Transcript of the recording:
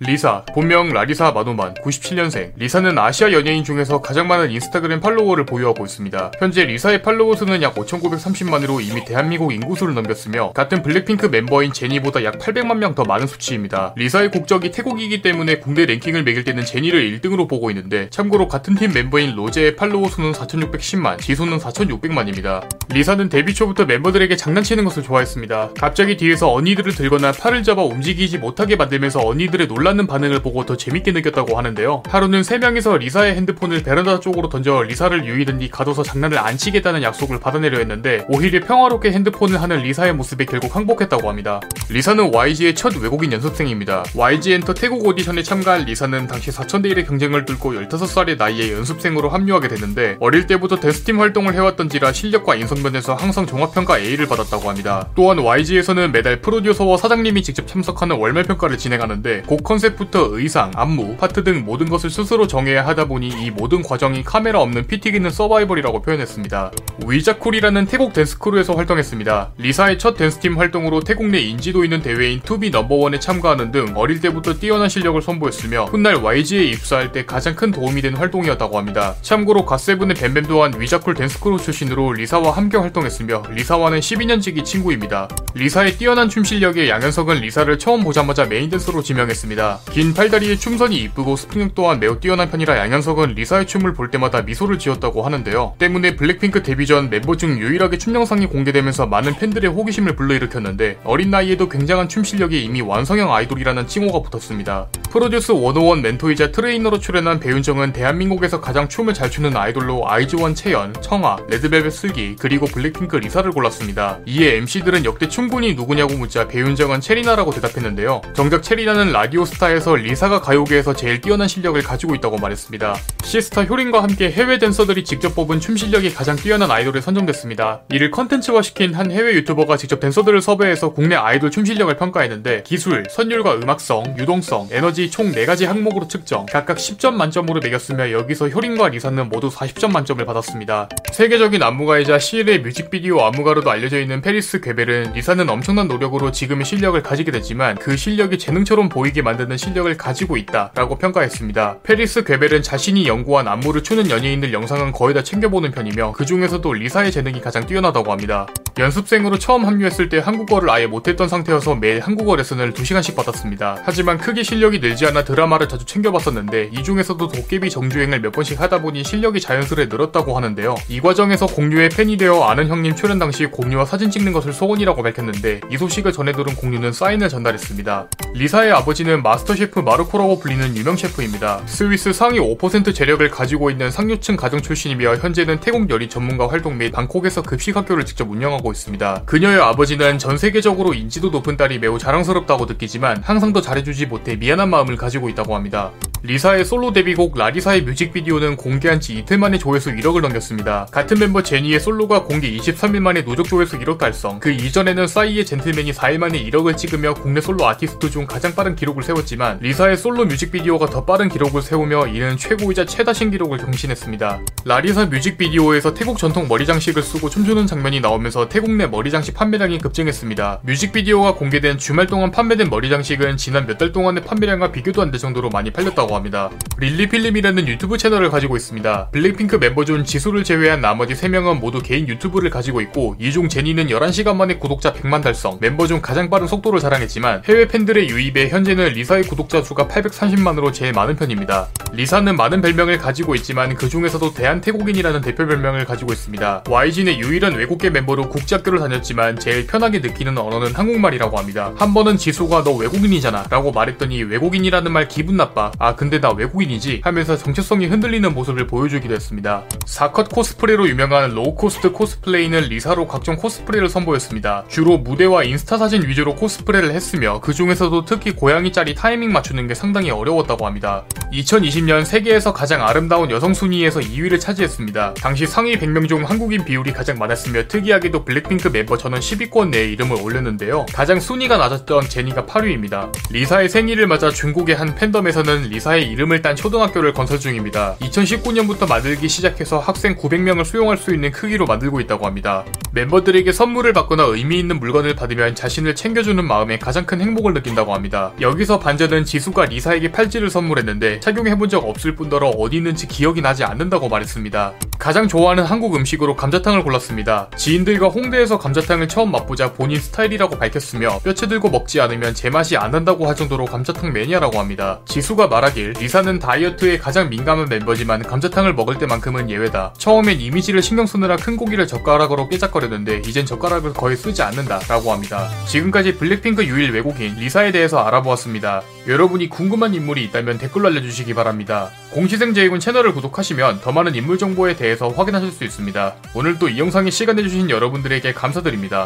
리사, 본명 라리사 마노반, 97년생. 리사는 아시아 연예인 중에서 가장 많은 인스타그램 팔로워를 보유하고 있습니다. 현재 리사의 팔로워 수는 약 5,930만으로 이미 대한민국 인구수를 넘겼으며 같은 블랙핑크 멤버인 제니보다 약 800만 명 더 많은 수치입니다. 리사의 국적이 태국이기 때문에 국내 랭킹을 매길 때는 제니를 1등으로 보고 있는데 참고로 같은 팀 멤버인 로제의 팔로워 수는 4,610만, 지수는 4,600만입니다. 리사는 데뷔 초부터 멤버들에게 장난치는 것을 좋아했습니다. 갑자기 뒤에서 언니들을 들거나 팔을 잡아 움직이지 못하게 만들면서 언니들의 놀 놀라는 반응을 보고 더 재밌게 느꼈다고 하는데요. 하루는 3명이서 리사의 핸드폰을 베란다 쪽으로 던져 리사를 유이든 뒤 가둬서 장난을 안 치겠다는 약속을 받아내려 했는데 오히려 평화롭게 핸드폰을 하는 리사의 모습에 결국 항복했다고 합니다. 리사는 YG의 첫 외국인 연습생입니다. YG 엔터 태국 오디션에 참가한 리사는 당시 4천 대 1의 경쟁을 뚫고 15살의 나이에 연습생으로 합류하게 됐는데 어릴 때부터 댄스팀 활동을 해왔던지라 실력과 인성면에서 항상 종합평가 A를 받았다고 합니다. 또한 YG에서는 매달 프로듀서와 사장님이 직접 참석하는 월말평가를 진행하는데 곡 컨셉부터 의상, 안무, 파트 등 모든 것을 스스로 정해야 하다 보니 이 모든 과정이 카메라 없는 피 튀기는 서바이벌이라고 표현했습니다. 위자쿨이라는 태국 댄스 크루에서 활동했습니다. 리사의 첫 댄스팀 활동으로 태국 내 인지도 있는 대회인 투비 넘버원에 참가하는 등 어릴 때부터 뛰어난 실력을 선보였으며 훗날 YG에 입사할 때 가장 큰 도움이 된 활동이었다고 합니다. 참고로 갓세븐의 뱀뱀 또한 위자쿨 댄스 크루 출신으로 리사와 함께 활동했으며 리사와는 12년지기 친구입니다. 리사의 뛰어난 춤 실력에 양현석은 리사를 처음 보자마자 메인 댄서로 지명했습니다. 긴 팔다리의 춤선이 이쁘고 스프링 또한 매우 뛰어난 편이라 양현석은 리사의 춤을 볼 때마다 미소를 지었다고 하는데요. 때문에 블랙핑크 데뷔 전 멤버 중 유일하게 춤 영상이 공개되면서 많은 팬들의 호기심을 불러일으켰는데 어린 나이에도 굉장한 춤 실력이 이미 완성형 아이돌이라는 칭호가 붙었습니다. 프로듀스 101 멘토이자 트레이너로 출연한 배윤정은 대한민국에서 가장 춤을 잘 추는 아이돌로 아이즈원 채연, 청하, 레드벨벳 슬기, 그리고 블랙핑크 리사를 골랐습니다. 이에 MC들은 역대 춤꾼이 누구냐고 묻자 배윤정은 채리나라고 대답했는데요. 정작 채리나는 라디오 스타에서 리사가 가요계에서 제일 뛰어난 실력을 가지고 있다고 말했습니다. 시스타 효린과 함께 해외 댄서들이 직접 뽑은 춤 실력이 가장 뛰어난 아이돌에 선정됐습니다. 이를 컨텐츠화시킨 한 해외 유튜버가 직접 댄서들을 섭외해서 국내 아이돌 춤 실력을 평가했는데 기술, 선율과 음악성, 유동성, 에너지 총 4가지 항목으로 측정, 각각 10점 만점으로 매겼으며 여기서 효린과 리사는 모두 40점 만점을 받았습니다. 세계적인 안무가이자 씨엘의 뮤직비디오 안무가로도 알려져 있는 페리스 괴벨은 리사 는 엄청난 노력으로 지금의 실력을 가지게 됐지만 그 실력이 재능처럼 보이게 만드는 실력을 가지고 있다 라고 평가했습니다. 페리스 괴벨은 자신이 연구한 안무를 추는 연예인들 영상은 거의 다 챙겨보는 편이며 그 중에서도 리사의 재능이 가장 뛰어나다고 합니다. 연습생으로 처음 합류했을 때 한국어를 아예 못했던 상태여서 매일 한국어 레슨을 2시간씩 받았습니다. 하지만 크게 실력이 늘지 않아 드라마를 자주 챙겨봤었는데 이 중에서도 도깨비 정주행을 몇 번씩 하다 보니 실력이 자연스레 늘었다고 하는데요. 이 과정에서 공유의 팬이 되어 아는 형님 출연 당시 공유와 사진 찍는 것을 소원이라고 밝혔는데 이 소식을 전해 들은 공유는 사인을 전달했습니다. 리사의 아버지는 마스터 셰프 마르코라고 불리는 유명 셰프입니다. 스위스 상위 5% 재력을 가지고 있는 상류층 가정 출신이며 현재는 태국 요리 전문가 활동 및 방콕에서 급식 학교를 직접 운영하고 있습니다. 그녀의 아버지는 전 세계적으로 인지도 높은 딸이 매우 자랑스럽다고 느끼지만 항상 더 잘해주지 못해 미안한 마음을 가지고 있다고 합니다. 리사의 솔로 데뷔곡 라리사의 뮤직비디오는 공개한 지 이틀 만에 조회수 1억을 넘겼습니다. 같은 멤버 제니의 솔로가 공개 23일 만에 누적 조회수 1억 달성. 그 이전에는 싸이의 젠틀맨이 4일 만에 1억을 찍으며 국내 솔로 아티스트 중 가장 빠른 기록을 세웠지만 리사의 솔로 뮤직비디오가 더 빠른 기록을 세우며 이는 최고이자 최다 신기록을 경신했습니다. 라리사 뮤직비디오에서 태국 전통 머리 장식을 쓰고 춤추는 장면이 나오면서 태국 내 머리 장식 판매량이 급증했습니다. 뮤직비디오가 공개된 주말 동안 판매된 머리 장식은 지난 몇 달 동안의 판매량과 비교도 안 될 정도로 많이 팔렸다고 합니다. 릴리필름이라는 유튜브 채널을 가지고 있습니다. 블랙핑크 멤버 중 지수를 제외한 나머지 3명은 모두 개인 유튜브를 가지고 있고 이중 제니는 11시간 만에 구독자 100만 달성, 멤버 중 가장 빠른 속도를 자랑했지만 해외 팬들의 유입에 현재는 리사의 구독자 수가 830만으로 제일 많은 편입니다. 리사는 많은 별명을 가지고 있지만 그 중에서도 대한태국인이라는 대표 별명을 가지고 있습니다. YG 의 유일한 외국계 멤버로 국제학교를 다녔지만 제일 편하게 느끼는 언어는 한국말이라고 합니다. 한 번은 지수가 너 외국인이잖아 라고 말했더니 외국인이라는 말 기분 나빠. 아 근데 나 외국인이지 하면서 정체성이 흔들리는 모습을 보여주기도 했습니다. 사컷 코스프레로 유명한 Lowcost Cosplay는 리사로 각종 코스프레를 선보였습니다. 주로 무대와 인스타 사진 위주로 코스프레를 했으며 그 중에서도 특히 고양이 짤이 타이밍 맞추는 게 상당히 어려웠다고 합니다. 2020년 세계에서 가장 아름다운 여성 순위에서 2위를 차지했습니다. 당시 상위 100명 중 한국인 비율이 가장 많았으며 특이하게도 블랙핑크 멤버 전원 10위권 내에 이름을 올렸는데요. 가장 순위가 낮았던 제니가 8위입니다. 리사의 생일을 맞아 중국의 한 팬덤에서는 리사의 리사의 이름을 딴 초등학교를 건설 중입니다. 2019년부터 만들기 시작해서 학생 900명을 수용할 수 있는 크기로 만들고 있다고 합니다. 멤버들에게 선물을 받거나 의미 있는 물건을 받으면 자신을 챙겨주는 마음에 가장 큰 행복을 느낀다고 합니다. 여기서 반전은 지수가 리사에게 팔찌를 선물했는데 착용해본 적 없을 뿐더러 어디 있는지 기억이 나지 않는다고 말했습니다. 가장 좋아하는 한국 음식으로 감자탕을 골랐습니다. 지인들과 홍대에서 감자탕을 처음 맛보자 본인 스타일이라고 밝혔으며 뼈채 들고 먹지 않으면 제맛이 안 난다고 할 정도로 감자탕 매니아라고 합니다. 지수가 말하길 리사는 다이어트에 가장 민감한 멤버지만 감자탕을 먹을 때만큼은 예외다. 처음엔 이미지를 신경 쓰느라 큰 고기를 젓가락으로 깨작거렸는데 이젠 젓가락을 거의 쓰지 않는다 라고 합니다. 지금까지 블랙핑크 유일 외국인 리사에 대해서 알아보았습니다. 여러분이 궁금한 인물이 있다면 댓글로 알려주시기 바랍니다. 공시생 제이군 채널을 구독하시면 더 많은 인물 정보에 대해서 확인하실 수 있습니다. 오늘도 이 영상에 시간 내주신 여러분들에게 감사드립니다.